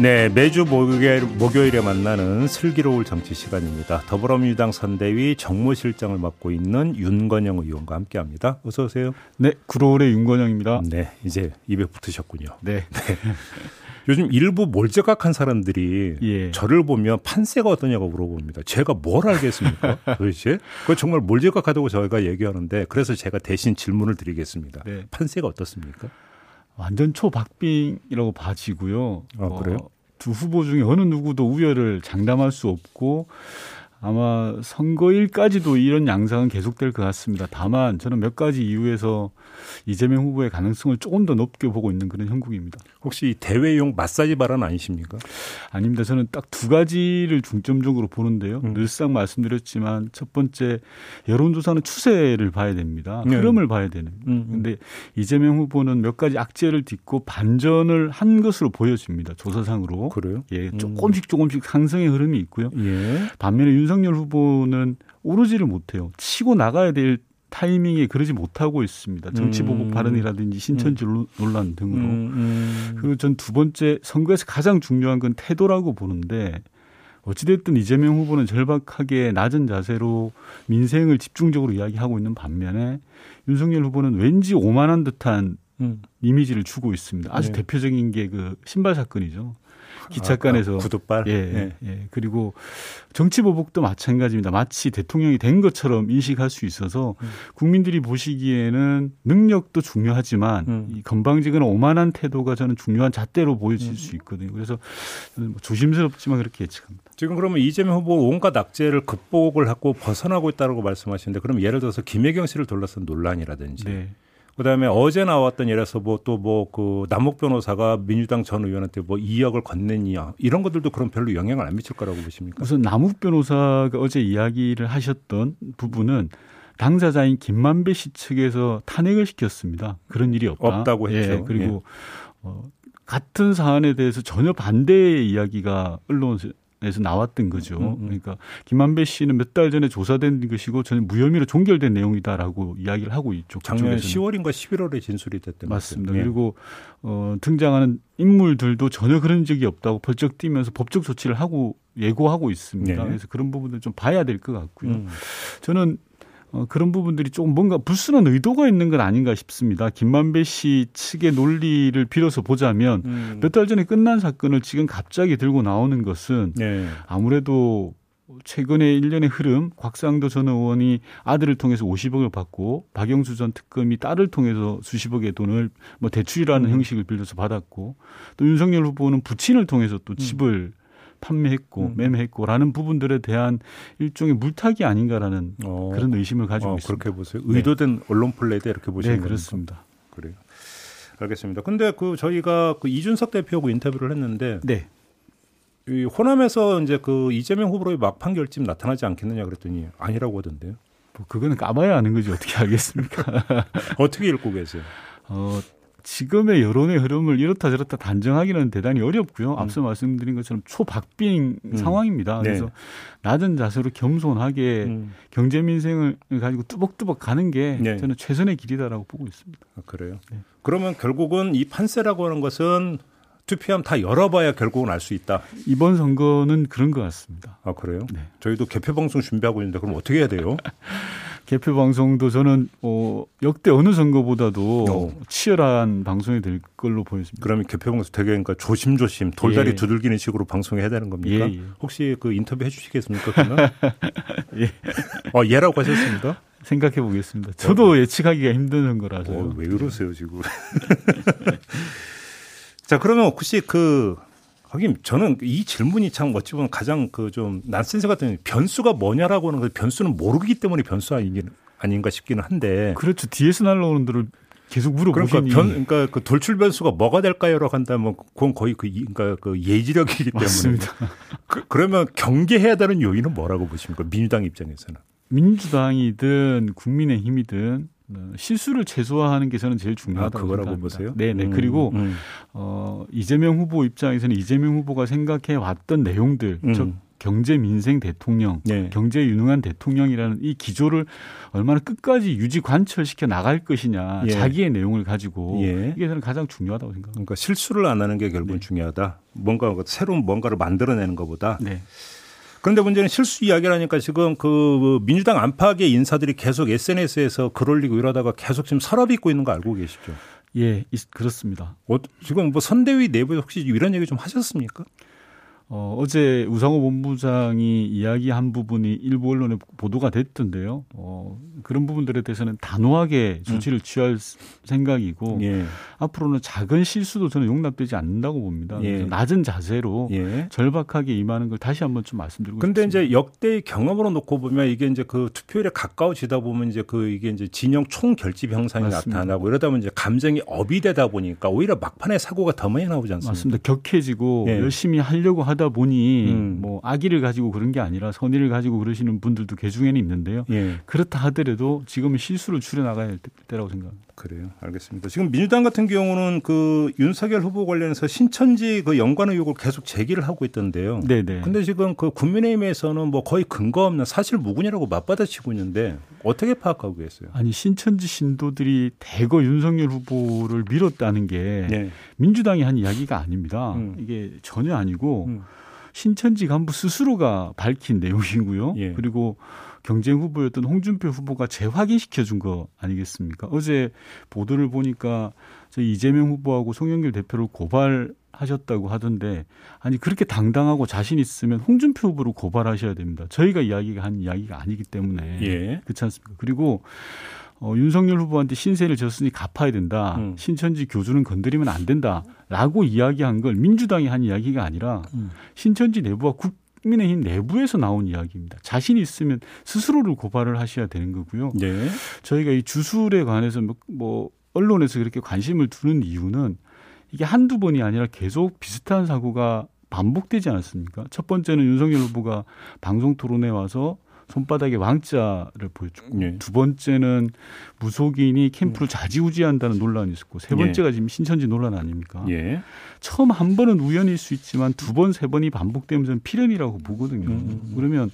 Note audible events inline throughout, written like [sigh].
네, 매주 목요일, 목요일에 만나는 슬기로울 정치 시간입니다. 더불어민주당 선대위 정무실장을 맡고 있는 윤건영 의원과 함께합니다. 어서 오세요. 네, 구로울의 윤건영입니다. 네, 이제 입에 붙으셨군요. 네. 네. 요즘 일부 몰지각한 사람들이 예. 저를 보면 판세가 어떠냐고 물어봅니다. 제가 뭘 알겠습니까? [laughs] 도대체? 그 정말 몰지각하다고 저희가 얘기하는데 그래서 제가 대신 질문을 드리겠습니다. 네. 판세가 어떻습니까? 완전 초박빙이라고 봐지고요. 아, 그래요? 어, 두 후보 중에 어느 누구도 우열을 장담할 수 없고 아마 선거일까지도 이런 양상은 계속될 것 같습니다. 다만 저는 몇 가지 이유에서 이재명 후보의 가능성을 조금 더 높게 보고 있는 그런 형국입니다. 혹시 대외용 마사지 발언 아니십니까? 아닙니다. 저는 딱 두 가지를 중점적으로 보는데요. 음. 늘상 말씀드렸지만 첫 번째 여론조사는 추세를 봐야 됩니다. 네. 흐름을 봐야 되는. 음. 근데 이재명 후보는 몇 가지 악재를 딛고 반전을 한 것으로 보여집니다. 조사상으로. 그래요? 예, 조금씩 조금씩 상승의 흐름이 있고요. 예. 반면에 윤 석열 후보는 오르지를 못해요. 치고 나가야 될 타이밍에 그러지 못하고 있습니다. 정치 보복 음. 발언이라든지 신천지 음. 논란 등으로. 음, 음. 그리고 전 두 번째 선거에서 가장 중요한 건 태도라고 보는데 어찌됐든 이재명 후보는 절박하게 낮은 자세로 민생을 집중적으로 이야기하고 있는 반면에 윤석열 후보는 왠지 오만한 듯한 음. 이미지를 주고 있습니다. 아주 네. 대표적인 게 그 신발 사건이죠. 기차간에서 아, 구두발 예, 예, 예. 그리고 정치 보복도 마찬가지입니다. 마치 대통령이 된 것처럼 인식할 수 있어서 음. 국민들이 보시기에는 능력도 중요하지만 음. 이 건방지거나 오만한 태도가 저는 중요한 잣대로 보여질 음. 수 있거든요. 그래서 뭐 조심스럽지만 그렇게 예측합니다. 지금 그러면 이재명 후보 온갖 악재를 극복을 하고 벗어나고 있다고 말씀하시는데 그럼 예를 들어서 김혜경 씨를 둘러싼 논란이라든지 네. 그다음에 어제 나왔던 예를 들어서 뭐 또 뭐 그 남욱 변호사가 민주당 전 의원한테 뭐 2억을 건넸냐 이런 것들도 그럼 별로 영향을 안 미칠 거라고 보십니까? 우선 남욱 변호사가 어제 이야기를 하셨던 부분은 당사자인 김만배 씨 측에서 탄핵을 시켰습니다. 그런 일이 없다. 없다고 했죠. 예, 그리고 예. 어, 같은 사안에 대해서 전혀 반대의 이야기가 언론 에 서 나왔던 거죠. 음, 음. 그러니까 김만배 씨는 몇 달 전에 조사된 것이고 전혀 무혐의로 종결된 내용이다라고 이야기를 하고 있죠. 작년 그쪽에서는. 10월인가 11월에 진술이 됐던 맞습니다. 예. 그리고 어, 등장하는 인물들도 전혀 그런 적이 없다고 벌쩍 뛰면서 법적 조치를 하고 예고하고 있습니다. 네. 그래서 그런 부분들 좀 봐야 될 것 같고요. 음. 저는 어, 그런 부분들이 조금 뭔가 불순한 의도가 있는 건 아닌가 싶습니다. 김만배 씨 측의 논리를 빌어서 보자면 음. 몇달 전에 끝난 사건을 지금 갑자기 들고 나오는 것은 네. 아무래도 최근에 일련의 흐름, 곽상도 전 의원이 아들을 통해서 50억을 받고 박영수 전 특검이 딸을 통해서 수십억의 돈을 뭐 대출이라는 음. 형식을 빌려서 받았고 또 윤석열 후보는 부친을 통해서 또 음. 집을 음. 판매했고 음. 매매했고라는 부분들에 대한 일종의 물타기 아닌가라는 어. 그런 의심을 가지고 어, 있습니다. 그렇게 보세요. 의도된 네. 언론 플레이다 이렇게 보시는 네, 그렇습니다. 그래요. 알겠습니다. 근데 그 저희가 그 이준석 대표하고 인터뷰를 했는데 네. 이 호남에서 이제 그 이재명 후보의 막판 결집 나타나지 않겠느냐 그랬더니 아니라고 하던데요. 뭐 그거는 까봐야 아는 거지 어떻게 알겠습니까? [laughs] 어떻게 읽고 계세요? 어, 지금의 여론의 흐름을 이렇다 저렇다 단정하기는 대단히 어렵고요. 음. 앞서 말씀드린 것처럼 초박빙 음. 상황입니다. 네. 그래서 낮은 자세로 겸손하게 음. 경제 민생을 가지고 뚜벅뚜벅 가는 게 네. 저는 최선의 길이다라고 보고 있습니다. 아, 그래요? 네. 그러면 결국은 이 판세라고 하는 것은 투표함 다 열어봐야 결국은 알 수 있다. 이번 선거는 그런 것 같습니다. 아 그래요? 네. 저희도 개표 방송 준비하고 있는데 그럼 어떻게 해야 돼요? [laughs] 개표 방송도 저는 어, 역대 어느 선거보다도 어. 치열한 방송이 될 걸로 보여집니다. 그러면 개표 방송 되게 그러니까 조심조심 돌다리 예. 두들기는 식으로 방송해야 되는 겁니까? 예, 예. 혹시 그 인터뷰 해주시겠습니까? 그러면? [laughs] 예. 어, 예라고 하셨습니다. 생각해 보겠습니다. 저도 어. 예측하기가 힘든 선거라서. 어, 왜 그러세요 지금? [laughs] 자 그러면 혹시 그 하긴 저는 이 질문이 참 어찌 보면 가장 그 좀 난센스 같은 변수가 뭐냐라고 하는 거 변수는 모르기 때문에 변수 아닌가 싶기는 한데. 그렇죠. 뒤에서 날라오는 들을 계속 물어보시니. 그러니까 변, 그러니까 그 돌출 변수가 뭐가 될까요라고 한다면 그건 거의 그, 그러니까 그 예지력이기 때문에. 맞습니다. [laughs] 그, 그러면 경계해야 되는 요인은 뭐라고 보십니까? 민주당 입장에서는. 민주당이든 국민의힘이든 어, 실수를 최소화하는 게 저는 제일 중요하다고 아, 그거라고 생각합니다. 보세요? 네네. 음, 그리고 음. 어, 이재명 후보 입장에서는 이재명 후보가 생각해 왔던 내용들, 음. 즉 경제 민생 대통령, 네. 경제 유능한 대통령이라는 이 기조를 얼마나 끝까지 유지 관철시켜 나갈 것이냐, 예. 자기의 내용을 가지고 예. 이게 저는 가장 중요하다고 생각합니다. 그러니까 실수를 안 하는 게 결국은 네. 중요하다. 뭔가 새로운 뭔가를 만들어내는 것보다. 네. 그런데 문제는 실수 이야기라니까 지금 그 민주당 안팎의 인사들이 계속 SNS에서 글 올리고 이러다가 계속 지금 서랍 입고 있는 거 알고 계시죠? 예, 있- 그렇습니다. 어, 지금 뭐 선대위 내부에 혹시 이런 얘기 좀 하셨습니까? 어, 어제 우상호 본부장이 이야기한 부분이 일부 언론에 보도가 됐던데요. 어, 그런 부분들에 대해서는 단호하게 조치를 취할 생각이고 예. 앞으로는 작은 실수도 저는 용납되지 않는다고 봅니다. 예. 낮은 자세로 예. 절박하게 임하는 걸 다시 한번 좀 말씀드리고 근데 싶습니다. 이제 역대의 경험으로 놓고 보면 이게 이제 그 투표율에 가까워지다 보면 이제 그 이게 이제 진영 총 결집 형상이 맞습니다. 나타나고 이러다 보면 이제 감정이 업이 되다 보니까 오히려 막판에 사고가 더 많이 나오지 않습니까? 맞습니다. 격해지고 예. 열심히 하려고 하다 보니 음. 뭐 악의를 가지고 그런 게 아니라 선의를 가지고 그러시는 분들도 개 중에는 있는데요. 예. 그렇다 하더라도 지금은 실수를 줄여 나가야 할 때라고 생각합니다. 그래요. 알겠습니다. 지금 민주당 같은 경우는 그 윤석열 후보 관련해서 신천지 그 연관 의혹을 계속 제기를 하고 있던데요. 네네. 근데 지금 그 국민의힘에서는 뭐 거의 근거 없는 사실 무근이라고 맞받아치고 있는데 어떻게 파악하고 계세요? 아니 신천지 신도들이 대거 윤석열 후보를 밀었다는 게 네. 민주당이 한 이야기가 아닙니다. 음. 이게 전혀 아니고 음. 신천지 간부 스스로가 밝힌 내용이고요. 예. 그리고 경쟁 후보였던 홍준표 후보가 재확인시켜 준 거 아니겠습니까? 어제 보도를 보니까 저 이재명 후보하고 송영길 대표를 고발하셨다고 하던데 아니 그렇게 당당하고 자신 있으면 홍준표 후보를 고발하셔야 됩니다. 저희가 이야기가 한 이야기가 아니기 때문에 예. 그렇지 않습니까? 그리고 어, 윤석열 후보한테 신세를 졌으니 갚아야 된다. 음. 신천지 교주는 건드리면 안 된다 라고 이야기한 걸 민주당이 한 이야기가 아니라 음. 신천지 내부와 국 민의힘 내부에서 나온 이야기입니다. 자신 있으면 스스로를 고발을 하셔야 되는 거고요. 네. 저희가 이 주술에 관해서 뭐, 뭐 언론에서 그렇게 관심을 두는 이유는 이게 한두 번이 아니라 계속 비슷한 사고가 반복되지 않았습니까? 첫 번째는 윤석열 후보가 방송 토론에 와서 손바닥에 왕자를 보여주고 예. 두 번째는 무속인이 캠프를 좌지우지한다는 논란이 있었고 세 번째가 지금 신천지 논란 아닙니까? 예. 처음 한 번은 우연일 수 있지만 두 번, 세 번이 반복되면 필연이라고 보거든요. 음. 그러면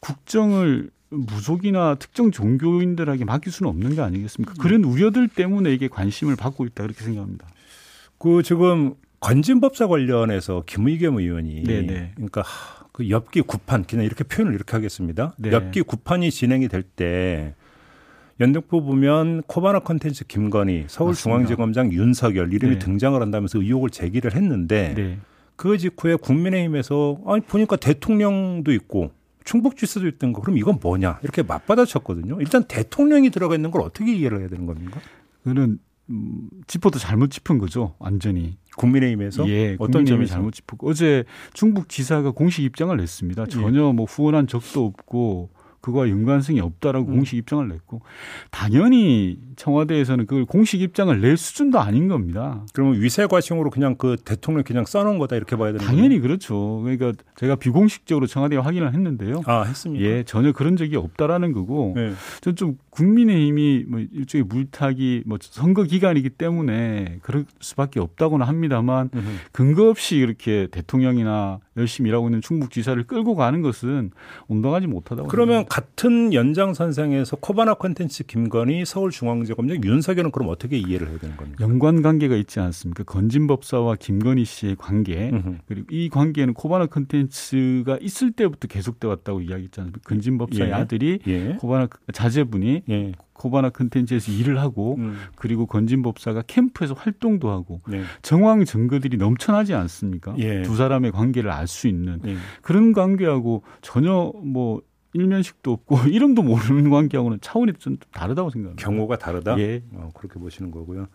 국정을 무속이나 특정 종교인들에게 맡길 수는 없는 거 아니겠습니까? 그런 우려들 때문에 이게 관심을 받고 있다 그렇게 생각합니다. 그 지금 건진법사 관련해서 김의겸 의원이 네네. 그러니까 하, 그 엽기 구판 그냥 이렇게 표현을 이렇게 하겠습니다. 네. 엽기 구판이 진행이 될 때 연등포 보면 코바나 컨텐츠 김건희 서울중앙지검장 윤석열 이름이 네. 등장을 한다면서 의혹을 제기를 했는데 네. 그 직후에 국민의힘에서 아니 보니까 대통령도 있고 충북지사도 있던 거 그럼 이건 뭐냐 이렇게 맞받아쳤거든요. 일단 대통령이 들어가 있는 걸 어떻게 이해를 해야 되는 겁니까? 그는 음, 짚어도 잘못 짚은 거죠, 완전히. 국민의힘에서 예, 어떤 점에서 잘못 짚고 어제 충북 지사가 공식 입장을 냈습니다. 전혀 뭐 후원한 적도 없고 그거와 연관성이 없다라고 음. 공식 입장을 냈고 당연히 청와대에서는 그걸 공식 입장을 낼 수준도 아닌 겁니다. 그러면 위세 과징으로 그냥 그 대통령 그냥 써놓은 거다 이렇게 봐야 되는 당연히 그렇죠. 그러니까 제가 비공식적으로 청와대에 확인을 했는데요. 거예요? 아 했습니까? 예, 전혀 그런 적이 없다라는 거고 네. 전 좀 국민의힘이 뭐 일종의 물타기 뭐 선거 기간이기 때문에 그럴 수밖에 없다고는 합니다만. 근거 없이 이렇게 대통령이나 열심히 일하고 있는 충북지사를 끌고 가는 것은 온당하지 못하다고 그러면 같은 연장선상에서 코바나 콘텐츠 김건희 서울중앙지검장 윤석열은 그럼 어떻게 이해를 해야 되는 겁니까? 연관 관계가 있지 않습니까? 건진법사와 김건희 씨의 관계. 그리고 이 관계는 코바나 컨텐츠가 있을 때부터 계속돼 왔다고 이야기했지 않습니까? 건진법사의 예. 아들이 예. 코바나 자제분이 예. 코바나 컨텐츠에서 일을 하고 음. 그리고 건진 법사가 캠프에서 활동도 하고 네. 정황 증거들이 넘쳐나지 않습니까? 예. 두 사람의 관계를 알 수 있는 예. 그런 관계하고 전혀 뭐 일면식도 없고 [laughs] 이름도 모르는 관계하고는 차원이 좀 다르다고 생각합니다. 경우가 다르다. 예. 어, 그렇게 보시는 거고요.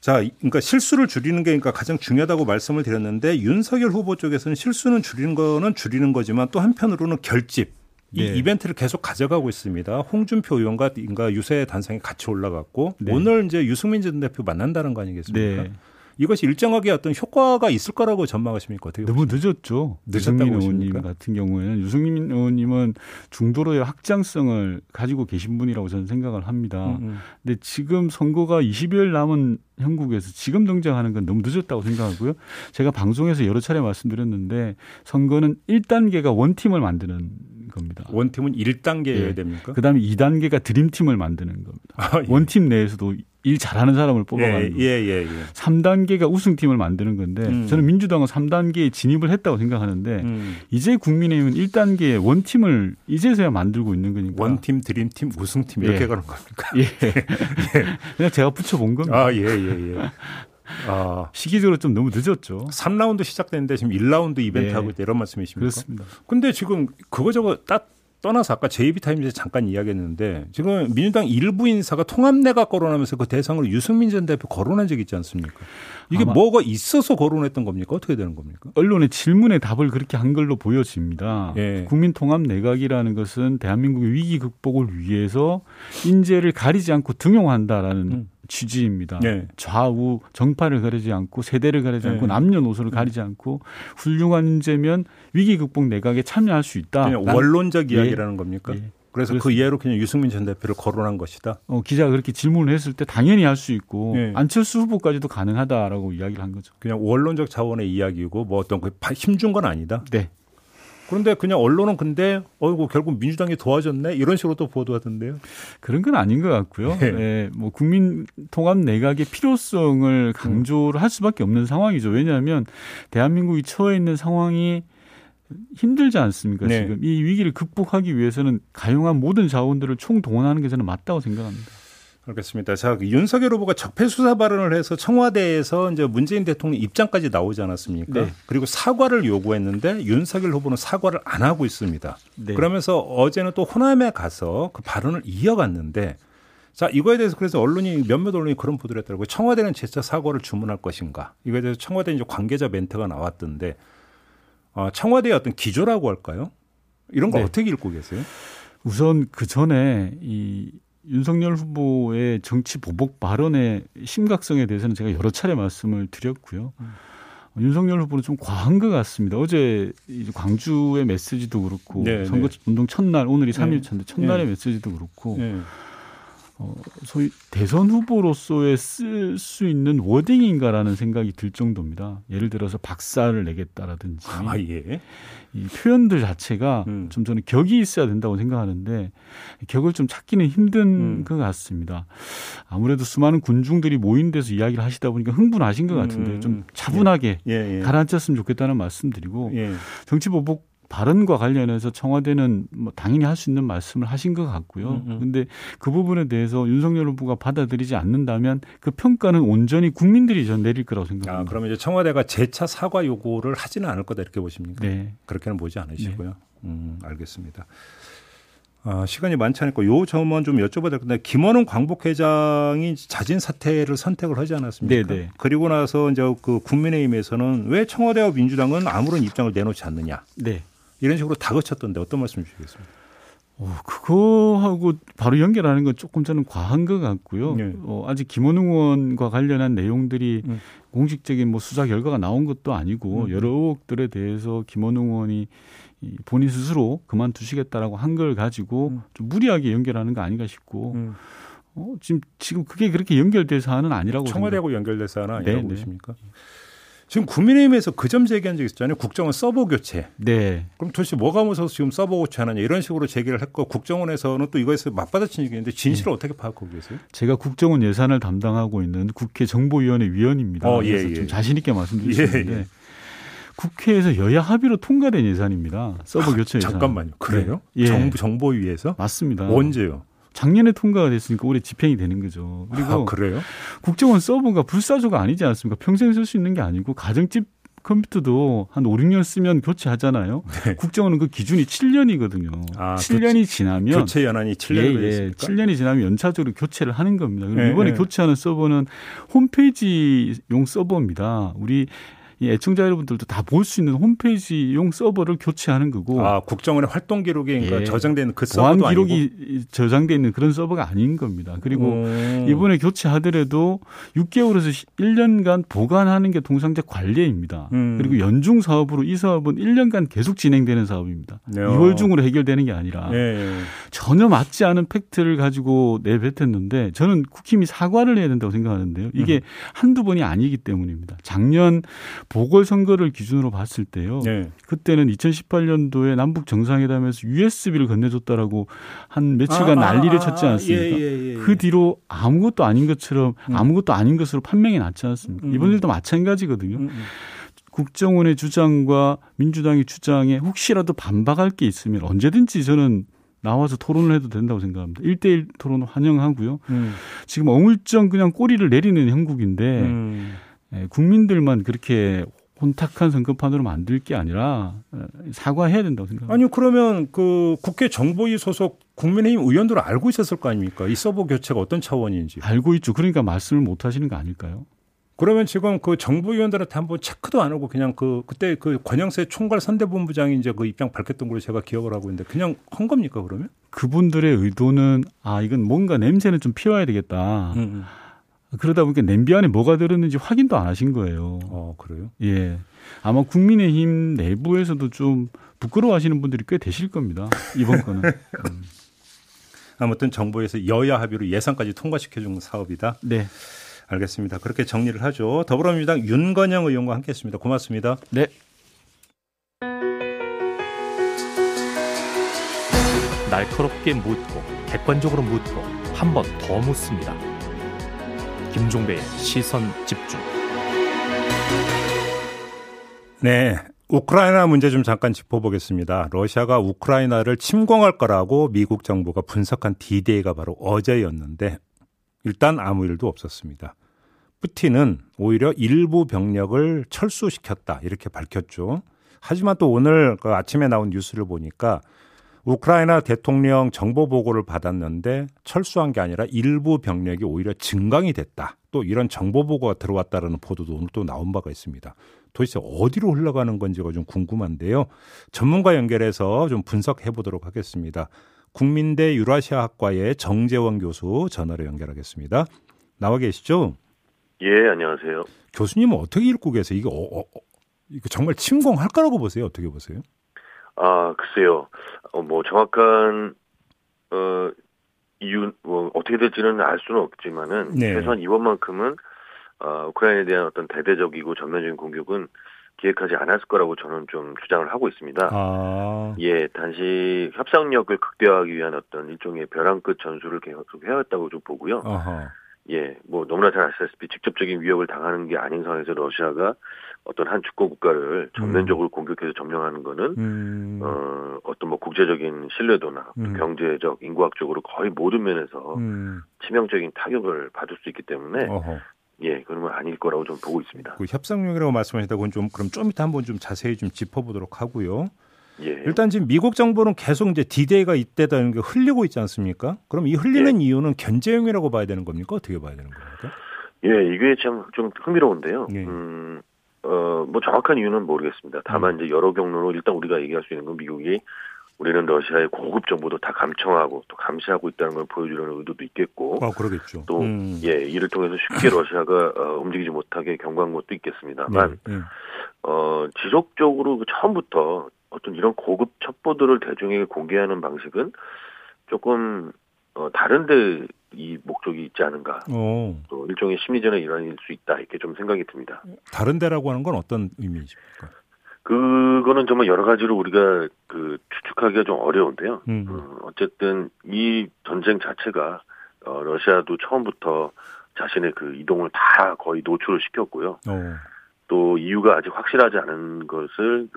자, 이- 그러니까 실수를 줄이는 게 그러니까 가장 중요하다고 말씀을 드렸는데 윤석열 후보 쪽에서는 실수는 줄이는 거는 줄이는 거지만 또 한편으로는 결집 이 예. 이벤트를 계속 가져가고 있습니다. 홍준표 의원과 인가 유세 단상에 같이 올라갔고 네. 오늘 이제 유승민 전 대표 만난다는 거 아니겠습니까? 네. 이것이 일정하게 어떤 효과가 있을 거라고 전망하십니까? 어떻게 너무 보십니까? 늦었죠. 유승민 의원님 같은 경우에는 유승민 의원님은 중도로의 확장성을 가지고 계신 분이라고 저는 생각을 합니다. 음, 음. 근데 지금 선거가 20여일 남은 형국에서 지금 등장하는 건 너무 늦었다고 생각하고요. 제가 방송에서 여러 차례 말씀드렸는데 선거는 1단계가 원팀을 만드는 겁니다. 원팀은 1단계여야 예. 됩니까? 그다음에 2단계가 드림팀을 만드는 겁니다. 아, 예. 원팀 내에서도 일 잘하는 사람을 뽑아가는 예, 예, 예, 예. 3단계가 우승팀을 만드는 건데 음. 저는 민주당은 3단계에 진입을 했다고 생각하는데 음. 이제 국민의힘은 1단계에 원팀을 이제서야 만들고 있는 거니까 원팀, 드림팀, 우승팀 이렇게 예. 가는 겁니까? 예. [laughs] 예. 그냥 제가 붙여본 겁니다. 아, 예, 예, 예. 아. [laughs] 시기적으로 좀 너무 늦었죠. 3라운드 시작됐는데 지금 1라운드 이벤트 네. 하고 있다 이런 말씀이십니까? 그렇습니다. 근데 지금 그거저거 딱 떠나서 아까 JB타임즈에 잠깐 이야기했는데 지금 민주당 일부 인사가 통합내가 거론하면서 그 대상으로 유승민 전 대표 거론한 적이 있지 않습니까? 이게 뭐가 있어서 거론했던 겁니까? 어떻게 되는 겁니까? 언론의 질문에 답을 그렇게 한 걸로 보여집니다. 예. 국민 통합 내각이라는 것은 대한민국의 위기 극복을 위해서 인재를 가리지 않고 등용한다라는 음. 취지입니다. 네. 좌우 정파를 가리지 않고 세대를 가리지 않고 네. 남녀노소를 가리지 않고 훌륭한 인재면 위기 극복 내각에 참여할 수 있다. 원론적 이야기라는 예. 겁니까? 예. 그래서 그 그렇습니다. 그 이해로 그냥 유승민 전 대표를 거론한 것이다. 어, 기자가 그렇게 질문을 했을 때 당연히 할 수 있고 예. 안철수 후보까지도 가능하다라고 이야기를 한 거죠. 그냥 원론적 차원의 이야기고 뭐 어떤 그 힘준 건 아니다. 네. 그런데 그냥 언론은 근데 어이구 결국 민주당이 도와줬네 이런 식으로 또 보도하던데요. 그런 건 아닌 것 같고요. 네. 네. 뭐 국민 통합 내각의 필요성을 강조를 할 수밖에 없는 상황이죠. 왜냐하면 대한민국이 처해 있는 상황이 힘들지 않습니까? 네. 지금 이 위기를 극복하기 위해서는 가용한 모든 자원들을 총동원하는 게 저는 맞다고 생각합니다. 알겠습니다. 자, 그 윤석열 후보가 적폐 수사 발언을 해서 청와대에서 이제 문재인 대통령 입장까지 나오지 않았습니까? 네. 그리고 사과를 요구했는데 윤석열 후보는 사과를 안 하고 있습니다. 네. 그러면서 어제는 또 호남에 가서 그 발언을 이어갔는데 자, 이거에 대해서 그래서 언론이 몇몇 언론이 그런 보도를 했더라고요. 청와대는 재차 사과를 주문할 것인가? 이거에 대해서 청와대 이제 관계자 멘트가 나왔던데 어, 청와대의 어떤 기조라고 할까요? 이런 거 네. 어떻게 읽고 계세요? 우선 그 전에 이 윤석열 후보의 정치 보복 발언의 심각성에 대해서는 제가 여러 차례 말씀을 드렸고요. 음. 윤석열 후보는 좀 과한 것 같습니다. 어제 이제 광주의 메시지도 그렇고 네, 선거 네. 운동 첫날 오늘이 3일 차인데 첫날의 네. 메시지도 그렇고 네. 어, 소위 대선 후보로서의 쓸 수 있는 워딩인가라는 생각이 들 정도입니다. 예를 들어서 박사를 내겠다라든지 아, 예. 이 표현들 자체가 음. 좀 저는 격이 있어야 된다고 생각하는데 격을 좀 찾기는 힘든 음. 것 같습니다. 아무래도 수많은 군중들이 모인 데서 이야기를 하시다 보니까 흥분하신 것 같은데 음. 좀 차분하게 예. 예, 예. 가라앉혔으면 좋겠다는 말씀드리고 예. 정치 보복 발언과 관련해서 청와대는 뭐 당연히 할 수 있는 말씀을 하신 것 같고요. 그런데 음, 음. 그 부분에 대해서 윤석열 후보가 받아들이지 않는다면 그 평가는 온전히 국민들이 전 내릴 거라고 생각합니다. 아, 그러면 이제 청와대가 재차 사과 요구를 하지는 않을 거다 이렇게 보십니까? 네. 그렇게는 보지 않으시고요. 네. 음, 알겠습니다. 아, 시간이 많지 않을까 요 점은 좀 여쭤봐야 될 건데 김원훈 광복회장이 자진 사퇴를 선택을 하지 않았습니까? 네네. 네. 그리고 나서 이제 그 국민의힘에서는 왜 청와대와 민주당은 아무런 입장을 내놓지 않느냐? 네. 이런 식으로 다그쳤던데 어떤 말씀 주시겠습니까? 어, 그거하고 바로 연결하는 건 조금 저는 과한 것 같고요. 네. 어, 아직 김원웅 의원과 관련한 내용들이 음. 공식적인 뭐 수사 결과가 나온 것도 아니고 음. 여러 의혹들에 대해서 김원웅 의원이 본인 스스로 그만두시겠다라고 한 걸 가지고 음. 좀 무리하게 연결하는 거 아닌가 싶고 음. 어, 지금 지금 그게 그렇게 연결될 사안은 아니라고 청와대하고 연결될 사안은 아니라고 네, 네. 보십니까? 네. 지금 국민의힘에서 그 점 제기한 적 있었잖아요. 국정원 서버 교체. 네. 그럼 도대체 뭐가 무서워서 지금 서버 교체하느냐 이런 식으로 제기를 했고 국정원에서는 또 이거에서 맞받아친 적이 있는데 진실을 네. 어떻게 파악하고 계세요? 제가 국정원 예산을 담당하고 있는 국회 정보위원회 위원입니다. 어, 예, 그래서 예. 좀 자신 있게 말씀드리시는데 예, 예. 국회에서 여야 합의로 통과된 예산입니다. 서버 아, 교체 예산. 잠깐만요. 그래요? 네. 예. 정부 정보위에서? 맞습니다. 언제요? 작년에 통과가 됐으니까 올해 집행이 되는 거죠. 그리고 아, 그래요? 국정원 서버가 불사조가 아니지 않습니까? 평생 쓸 수 있는 게 아니고 가정집 컴퓨터도 한 5, 6년 쓰면 교체하잖아요. 네. 국정원은 그 기준이 7년이거든요. 아, 7년이 교체, 지나면 교체 연한이 7년이 예, 예, 7년이 지나면 연차적으로 교체를 하는 겁니다. 네, 이번에 네. 교체하는 서버는 홈페이지용 서버입니다. 우리 이 애청자 여러분들도 다 볼 수 있는 홈페이지용 서버를 교체하는 거고. 아 국정원의 활동 기록이 그러니까 예. 저장돼 있는 그 서버도 보안 기록이 아니고? 저장돼 있는 그런 서버가 아닌 겁니다. 그리고 음. 이번에 교체하더라도 6개월에서 1년간 보관하는 게 동상자 관리입니다. 음. 그리고 연중 사업으로 이 사업은 1년간 계속 진행되는 사업입니다. 네. 2월 중으로 해결되는 게 아니라 네. 전혀 맞지 않은 팩트를 가지고 내뱉었는데 저는 국힘이 사과를 해야 된다고 생각하는데요. 이게 음. 한두 번이 아니기 때문입니다. 작년 보궐선거를 기준으로 봤을 때요. 네. 그때는 2018년도에 남북 정상회담에서 USB를 건네줬다라고 한 며칠간 아, 난리를 쳤지 아, 않습니까? 예, 예, 예, 그 뒤로 아무것도 아닌 것처럼 음. 아무것도 아닌 것으로 판명이 났지 않습니까? 음. 이번 일도 마찬가지거든요. 음, 음. 국정원의 주장과 민주당의 주장에 혹시라도 반박할 게 있으면 언제든지 저는 나와서 토론을 해도 된다고 생각합니다. 1대1 토론 환영하고요. 음. 지금 어물쩡 그냥 꼬리를 내리는 형국인데 음. 예, 국민들만 그렇게 혼탁한 선거판으로 만들 게 아니라 어, 사과해야 된다고 생각합니다. 아니요, 그러면 그 국회 정보위 소속 국민의힘 의원들은 알고 있었을 거 아닙니까? 이 서버 교체가 어떤 차원인지. 알고 있죠. 그러니까 말씀을 못 하시는 거 아닐까요? 그러면 지금 그 정부위원들한테 한번 체크도 안 하고 그냥 그 그때 그 권영세 총괄 선대본부장이 이제 그 입장 밝혔던 걸로 제가 기억을 하고 있는데 그냥 한 겁니까 그러면? 그분들의 의도는 아 이건 뭔가 냄새는 좀 피워야 되겠다. 음, 음. 그러다 보니까 냄비 안에 뭐가 들었는지 확인도 안 하신 거예요. 어 그래요? 예. 아마 국민의힘 내부에서도 좀 부끄러워하시는 분들이 꽤 되실 겁니다. 이번 거는. [laughs] 음. 아무튼 정부에서 여야 합의로 예산까지 통과시켜준 사업이다. 네. 알겠습니다. 그렇게 정리를 하죠. 더불어민주당 윤건영 의원과 함께했습니다. 고맙습니다. 네. 날카롭게 묻고 객관적으로 묻고 한 번 더 묻습니다. 김종배의 시선 집중. 네. 우크라이나 문제 좀 잠깐 짚어보겠습니다. 러시아가 우크라이나를 침공할 거라고 미국 정부가 분석한 디데이가 바로 어제였는데 일단 아무 일도 없었습니다. 푸틴은 오히려 일부 병력을 철수시켰다 이렇게 밝혔죠. 하지만 또 오늘 그 아침에 나온 뉴스를 보니까 우크라이나 대통령 정보 보고를 받았는데 철수한 게 아니라 일부 병력이 오히려 증강이 됐다. 또 이런 정보 보고가 들어왔다라는 보도도 오늘 또 나온 바가 있습니다. 도대체 어디로 흘러가는 건지가 좀 궁금한데요. 전문가 연결해서 좀 분석해 보도록 하겠습니다. 국민대 유라시아학과의 정재원 교수 전화로 연결하겠습니다. 나와 계시죠? 예, 안녕하세요. 교수님은 어떻게 읽고 계세요? 이거, 어, 어, 이거 정말 침공할 거라고 보세요? 어떻게 보세요? 아, 글쎄요. 어, 뭐 정확한 어 이유 뭐 어떻게 될지는 알 수는 없지만은 네. 최소한 이번만큼은 어, 우크라이나에 대한 어떤 대대적이고 전면적인 공격은 기획하지 않았을 거라고 저는 좀 주장을 하고 있습니다. 아. 예, 단지 협상력을 극대화하기 위한 어떤 일종의 벼랑 끝 전술을 계속 해왔다고 좀 보고요. 아하. 예, 뭐 너무나 잘 아시다시피 직접적인 위협을 당하는 게 아닌 상황에서 러시아가 어떤 한 주권 국가를 전면적으로 음. 공격해서 점령하는 거는 음. 어 어떤 뭐 국제적인 신뢰도나 음. 경제적 인구학적으로 거의 모든 면에서 음. 치명적인 타격을 받을 수 있기 때문에 어허. 예, 그러면 아닐 거라고 좀 보고 있습니다. 그 협상력이라고 말씀하셨다고 좀 그럼 좀 이따 한번 좀 자세히 좀 짚어보도록 하고요. 예. 일단 지금 미국 정부는 계속 이제 디데이가 이때다 게 흘리고 있지 않습니까? 그럼 이 흘리는 예. 이유는 견제용이라고 봐야 되는 겁니까? 어떻게 봐야 되는 겁니까? 예, 이게 참 좀 흥미로운데요. 예. 음, 어, 뭐 정확한 이유는 모르겠습니다. 다만 음. 이제 여러 경로로 일단 우리가 얘기할 수 있는 건 미국이 우리는 러시아의 고급 정보도 다 감청하고 또 감시하고 있다는 걸 보여주려는 의도도 있겠고. 아, 그러겠죠. 또, 음. 예, 이를 통해서 쉽게 [laughs] 러시아가 어, 움직이지 못하게 경고한 것도 있겠습니다만, 네, 네. 어, 지속적으로 그 처음부터 어떤 이런 고급 첩보들을 대중에게 공개하는 방식은 조금 어, 다른데 이 목적이 있지 않은가. 오. 또 일종의 심리전의 일환일 수 있다 이렇게 좀 생각이 듭니다. 다른데라고 하는 건 어떤 의미입니까? 그거는 정말 여러 가지로 우리가 그 추측하기가 좀 어려운데요. 음. 어, 어쨌든 이 전쟁 자체가 어, 러시아도 처음부터 자신의 그 이동을 다 거의 노출을 시켰고요. 오. 또 이유가 아직 확실하지 않은 것을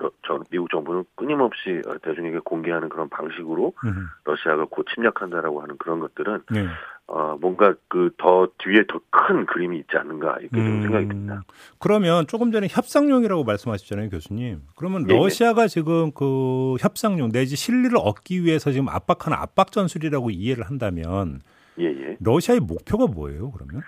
미국 정부는 끊임없이 대중에게 공개하는 그런 방식으로 음. 러시아가 곧 침략한다라고 하는 그런 것들은 네. 어, 뭔가 그 더 뒤에 더 큰 그림이 있지 않는가 이렇게 음. 좀 생각이 듭니다. 그러면 조금 전에 협상용이라고 말씀하셨잖아요, 교수님. 그러면 예, 예. 러시아가 예. 지금 그 협상용 내지 실리를 얻기 위해서 지금 압박하는 압박 전술이라고 이해를 한다면 예, 예. 러시아의 목표가 뭐예요, 그러면?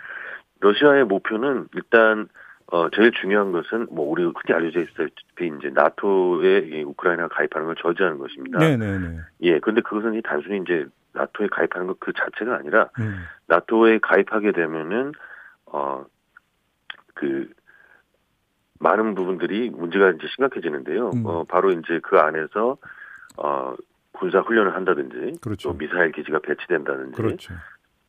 러시아의 목표는 일단 어, 제일 중요한 것은 뭐 우리 흔히 알려져 있다시피 이제 나토에 우크라이나 가입하는 걸 저지하는 것입니다. 네네네. 예, 그런데 그것은 단순히 이제 나토에 가입하는 것 그 자체가 아니라 음. 나토에 가입하게 되면은 어 그 많은 부분들이 문제가 이제 심각해지는데요. 음. 어 바로 이제 그 안에서 어 군사 훈련을 한다든지 그렇죠. 또 미사일 기지가 배치된다든지 그렇죠.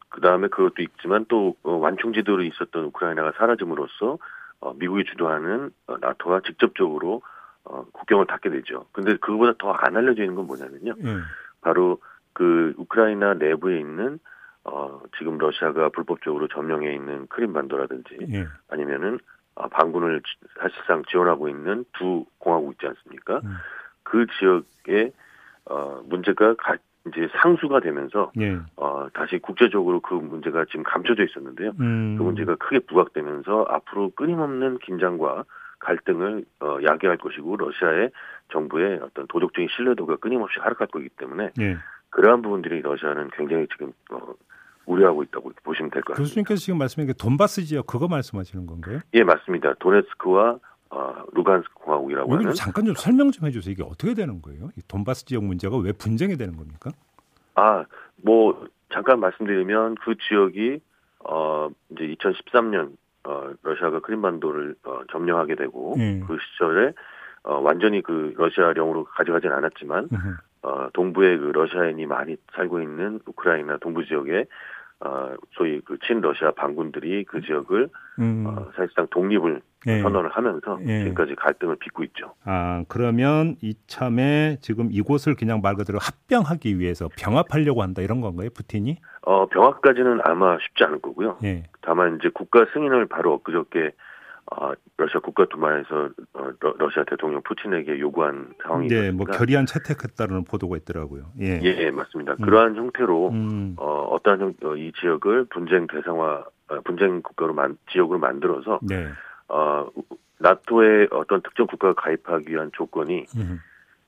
그 다음에 그것도 있지만 또 어, 완충 지도로 있었던 우크라이나가 사라짐으로써 어, 미국이 주도하는 어, 나토가 직접적으로 어, 국경을 닫게 되죠. 근데 그거보다 더 안 알려져 있는 건 뭐냐면요. 음. 바로 그 우크라이나 내부에 있는 어, 지금 러시아가 불법적으로 점령해 있는 크림반도라든지 예. 아니면은 어, 반군을 사실상 지원하고 있는 두 공화국 있지 않습니까? 음. 그 지역에 어, 문제가 가, 이제 상수가 되면서 예. 어, 다시 국제적으로 그 문제가 지금 감춰져 있었는데요. 음. 그 문제가 크게 부각되면서 앞으로 끊임없는 긴장과 갈등을 어, 야기할 것이고 러시아의 정부의 어떤 도덕적인 신뢰도가 끊임없이 하락할 거기 때문에 예. 그러한 부분들이 러시아는 굉장히 지금 어, 우려하고 있다고 보시면 될 것 같습니다. 교수님께서 지금 말씀하신 게 돈바스 지역 그거 말씀하시는 건가요? 예, 맞습니다. 도네츠크와 어, 루간스크 공화국이라고 하는 잠깐 좀 설명 좀 해주세요. 이게 어떻게 되는 거예요? 이 돈바스 지역 문제가 왜 분쟁이 되는 겁니까? 아, 뭐 잠깐 말씀드리면 그 지역이 어 이제 2013년 어 러시아가 크림반도를 어, 점령하게 되고 음. 그 시절에 어 완전히 그 러시아령으로 가져가진 않았지만 어 동부에 그 러시아인이 많이 살고 있는 우크라이나 동부 지역에 어, 소위 그 친러시아 반군들이 그 지역을 음. 어, 사실상 독립을 예. 선언을 하면서 예. 지금까지 갈등을 빚고 있죠. 아 그러면 이참에 지금 이곳을 그냥 말 그대로 합병하기 위해서 병합하려고 한다 이런 건가요, 푸틴이? 어 병합까지는 아마 쉽지 않을 거고요. 예. 다만 이제 국가 승인을 바로 엊그저께 어, 러시아 국가두마에서 어, 러시아 대통령 푸틴에게 요구한 상황이 네, 뭐 결의안 채택했다는 보도가 있더라고요. 예, 예, 맞습니다. 음. 그러한 형태로 음. 어, 어떠한 형, 어, 이 지역을 분쟁 대상화, 어, 분쟁 국가로 만 지역으로 만들어서 네. 어, 나토의 어떤 특정 국가가 가입하기 위한 조건이 음.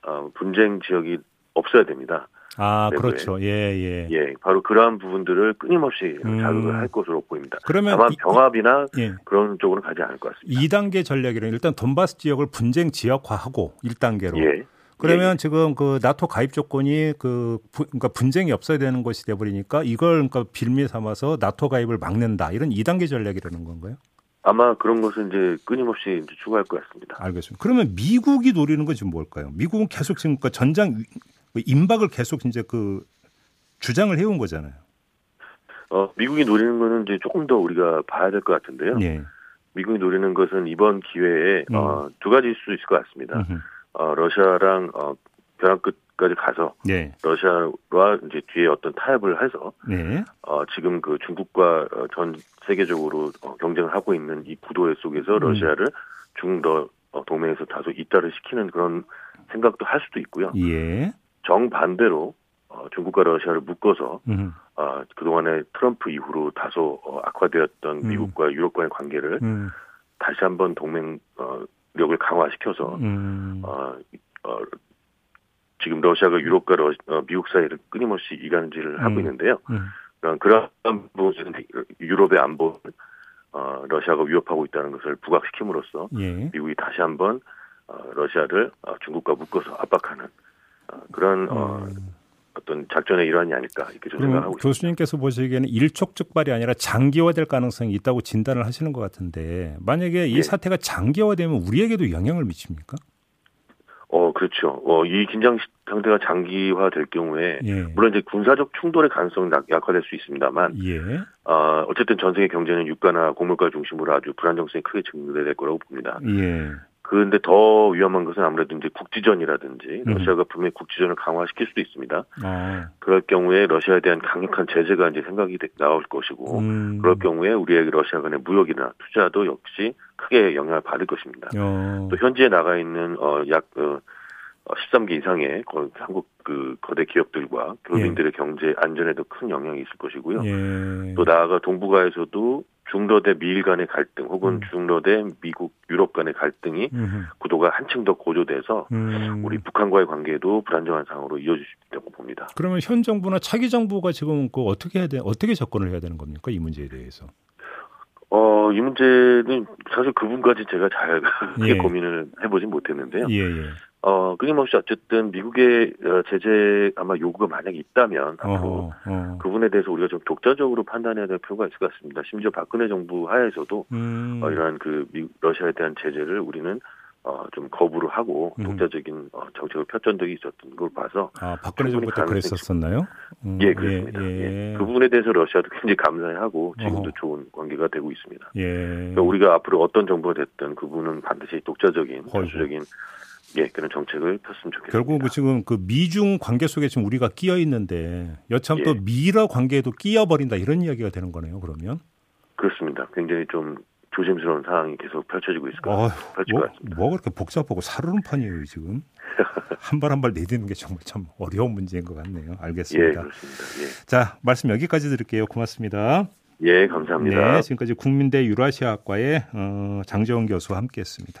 어, 분쟁 지역이 없어야 됩니다. 아, 그렇죠. 예, 예. 예, 바로 그러한 부분들을 끊임없이 음. 자극을 할 것으로 보입니다. 그러면 다만 병합이나 이, 예. 그런 쪽으로 가지 않을 것 같습니다. 2단계 전략이란 일단 돈바스 지역을 분쟁 지역화하고 1단계로. 예. 그러면 예. 지금 그 나토 가입 조건이 그 부, 그러니까 분쟁이 없어야 되는 것이 돼 버리니까 이걸 그러니까 빌미 삼아서 나토 가입을 막는다. 이런 2단계 전략이라는 건가요? 아마 그런 것은 이제 끊임없이 이제 추구할 것 같습니다. 알겠습니다. 그러면 미국이 노리는 건 지금 뭘까요? 미국은 계속 지금 그러니까 전장 그 임박을 계속 이제 그 주장을 해온 거잖아요. 어, 미국이 노리는 거는 이제 조금 더 우리가 봐야 될 것 같은데요. 예. 미국이 노리는 것은 이번 기회에 음. 어, 두 가지일 수 있을 것 같습니다. 어, 러시아랑 어, 벼랑 끝까지 가서 네. 러시아와 이제 뒤에 어떤 타협을 해서 네. 어, 지금 그 중국과 어, 전 세계적으로 어, 경쟁을 하고 있는 이 구도의 속에서 음. 러시아를 중러 어, 동맹에서 다소 이탈을 시키는 그런 생각도 할 수도 있고요. 예. 정반대로 어, 중국과 러시아를 묶어서 음. 어, 그동안에 트럼프 이후로 다소 어, 악화되었던 음. 미국과 유럽과의 관계를 음. 다시 한번 동맹력을 어, 강화시켜서 음. 어, 어, 지금 러시아가 유럽과 러, 어, 미국 사이를 끊임없이 이간질을 하고 음. 있는데요. 음. 그런 부분은 유럽의 안보를 어, 러시아가 위협하고 있다는 것을 부각시킴으로써 예. 미국이 다시 한번 어, 러시아를 어, 중국과 묶어서 압박하는 어, 그런 어, 음. 어떤 작전의 일환이 아닐까 이렇게 좀 생각하고 있습니다. 교수님께서 보시기에는 일촉즉발이 아니라 장기화될 가능성이 있다고 진단을 하시는 것 같은데 만약에 이 예. 사태가 장기화되면 우리에게도 영향을 미칩니까? 어 그렇죠. 어이 긴장 상태가 장기화될 경우에 예. 물론 이제 군사적 충돌의 가능성은 약화될 수 있습니다만, 예. 어 어쨌든 전 세계 경제는 유가나 곡물가 중심으로 아주 불안정성이 크게 증대될 거라고 봅니다. 예. 그런데 더 위험한 것은 아무래도 이제 국지전이라든지 음. 러시아가 분명히 국지전을 강화시킬 수도 있습니다. 아. 그럴 경우에 러시아에 대한 강력한 제재가 이제 생각이 나올 것이고 음. 그럴 경우에 우리의 러시아 간의 무역이나 투자도 역시 크게 영향을 받을 것입니다. 어. 또 현지에 나가 있는 어약 어, 13개 어, 이상의 한국 그 거대 기업들과 교민들의 예. 경제 안전에도 큰 영향이 있을 것이고요. 예. 또 나아가 동북아에서도 중러 대 미일 간의 갈등 혹은 음. 중러 대 미국 유럽 간의 갈등이 음. 구도가 한층 더 고조돼서 음. 우리 북한과의 관계도 불안정한 상황으로 이어질 수 있다고 봅니다. 그러면 현 정부나 차기 정부가 지금 그 어떻게 해야 돼 어떻게 접근을 해야 되는 겁니까 이 문제에 대해서? 어, 이 문제는 사실 그분까지 제가 잘 [laughs] 예. 고민을 해보진 못했는데요. 예, 예. 어, 끊임없이 어쨌든 미국의 어, 제재 아마 요구가 만약에 있다면 앞으로 어. 그분에 대해서 우리가 좀 독자적으로 판단해야 될 필요가 있을 것 같습니다. 심지어 박근혜 정부 하에서도 음. 어, 이러한 그 미, 러시아에 대한 제재를 우리는 어, 좀 거부를 하고 음. 독자적인 어, 정책을 폈던 적이 있었던 걸 봐서 아 박근혜 정부 때 그랬었었나요? 음, 예 그렇습니다. 예, 예. 예. 그 부분에 대해서 러시아도 굉장히 감사해하고 지금도 어허. 좋은 관계가 되고 있습니다. 예. 그러니까 우리가 앞으로 어떤 정부가 됐든 그분은 반드시 독자적인 전수적인 예, 그런 정책을 폈으면 좋겠습니다. 결국 그 지금 그 미중 관계 속에 지금 우리가 끼어 있는데 여참 예. 또 미러 관계에도 끼어 버린다 이런 이야기가 되는 거네요. 그러면 그렇습니다. 굉장히 좀 조심스러운 상황이 계속 펼쳐지고 있을 것, 어, 뭐, 같습니다. 뭐 그렇게 복잡하고 사르는 판이에요 지금. [laughs] 한 발 한 발 내딛는 게 정말 참 어려운 문제인 것 같네요. 알겠습니다. 예, 그렇습니다. 예. 자 말씀 여기까지 드릴게요. 고맙습니다. 예, 감사합니다. 네, 지금까지 국민대 유라시아학과의 어, 장재원 교수와 함께했습니다.